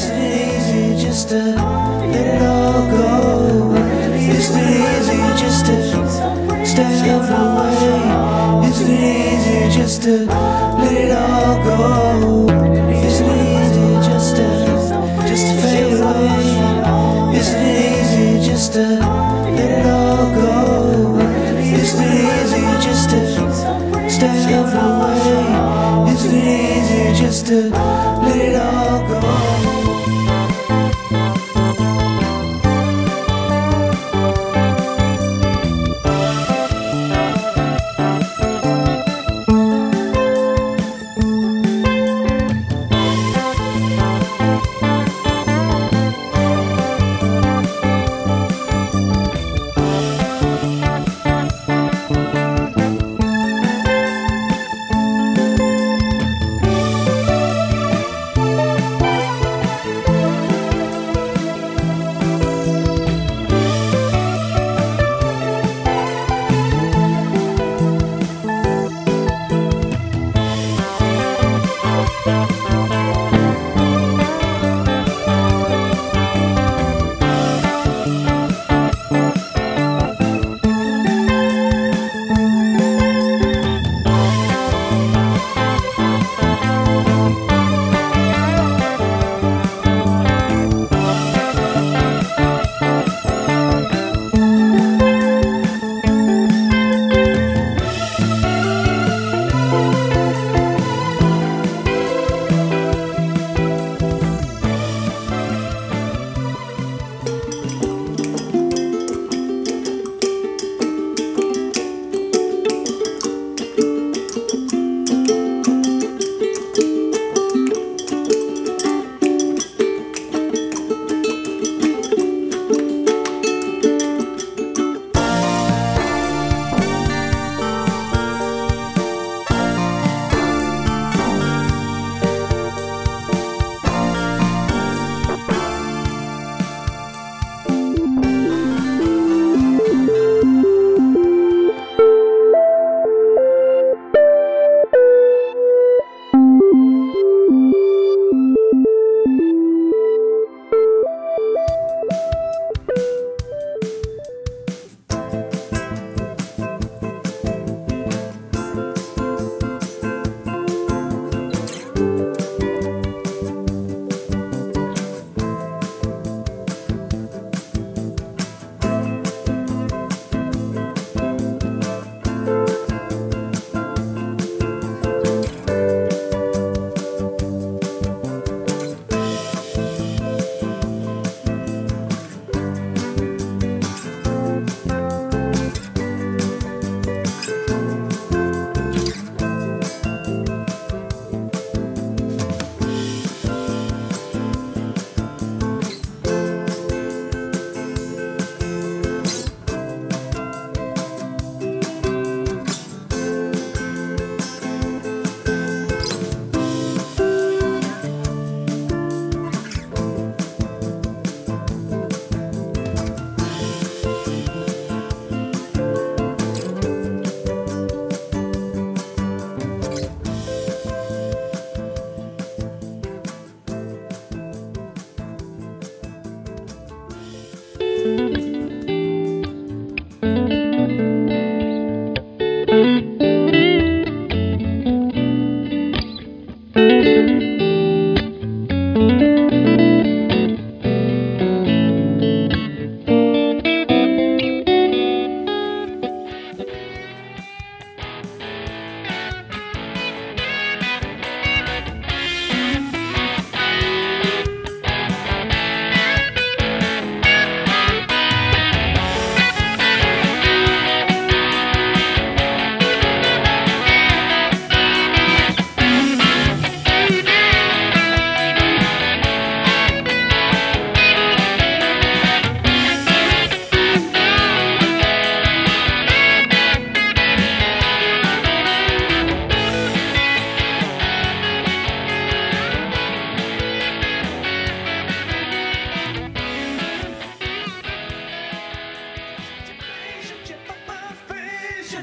Isn't it easy just to let it all go? Isn't it easy just to step away? Isn't it easy just to let it all go? Isn't it easy just to just fade away? Isn't it easy just to let it all go? Isn't it easy just to step away? Isn't it easy just to let it all?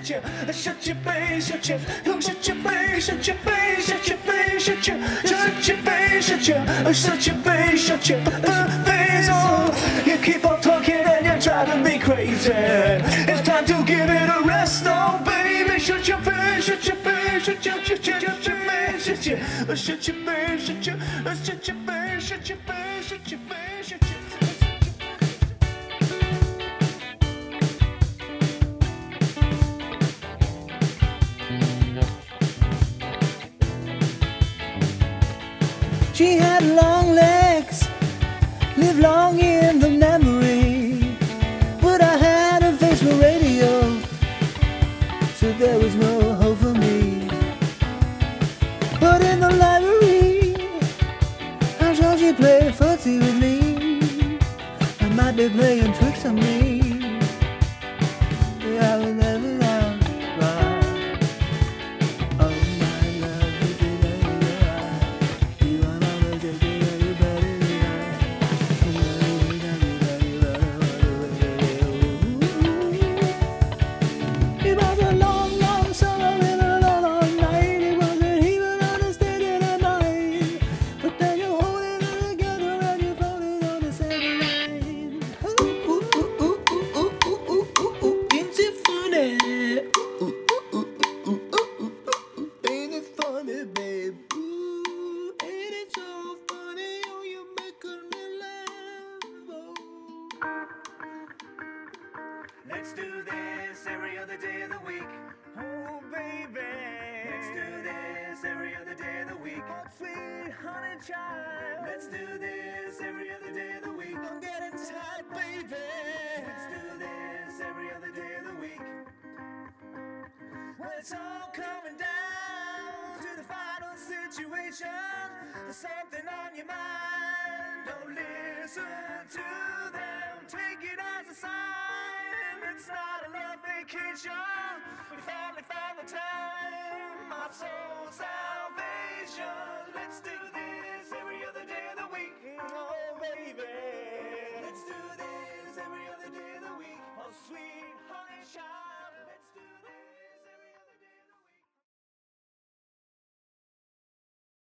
shut your, face, shut your, come shut your face, shut your face, shut your face, shut your, shut your face, shut your, shut your face, shut your face. Oh, you keep on talking and you're driving me crazy. It's time to give it a rest, oh baby. Shut your face, shut your face, shut your, shut your, shut your face, shut your, shut your face, shut your, face, shut your face, shut your face, shut your. She had long legs, lived long Let's do this every other day of the week. Oh, baby. Let's do this every other day of the week. Oh, sweet honey child. Let's do this every other day of the week. I'm getting tired, baby. Let's do this every other day of the week. When it's all coming down to the final situation, there's something on your mind. Don't listen to them. Take it as a sign it's not a love vacation. We finally found the time, my soul's salvation. Let's do this.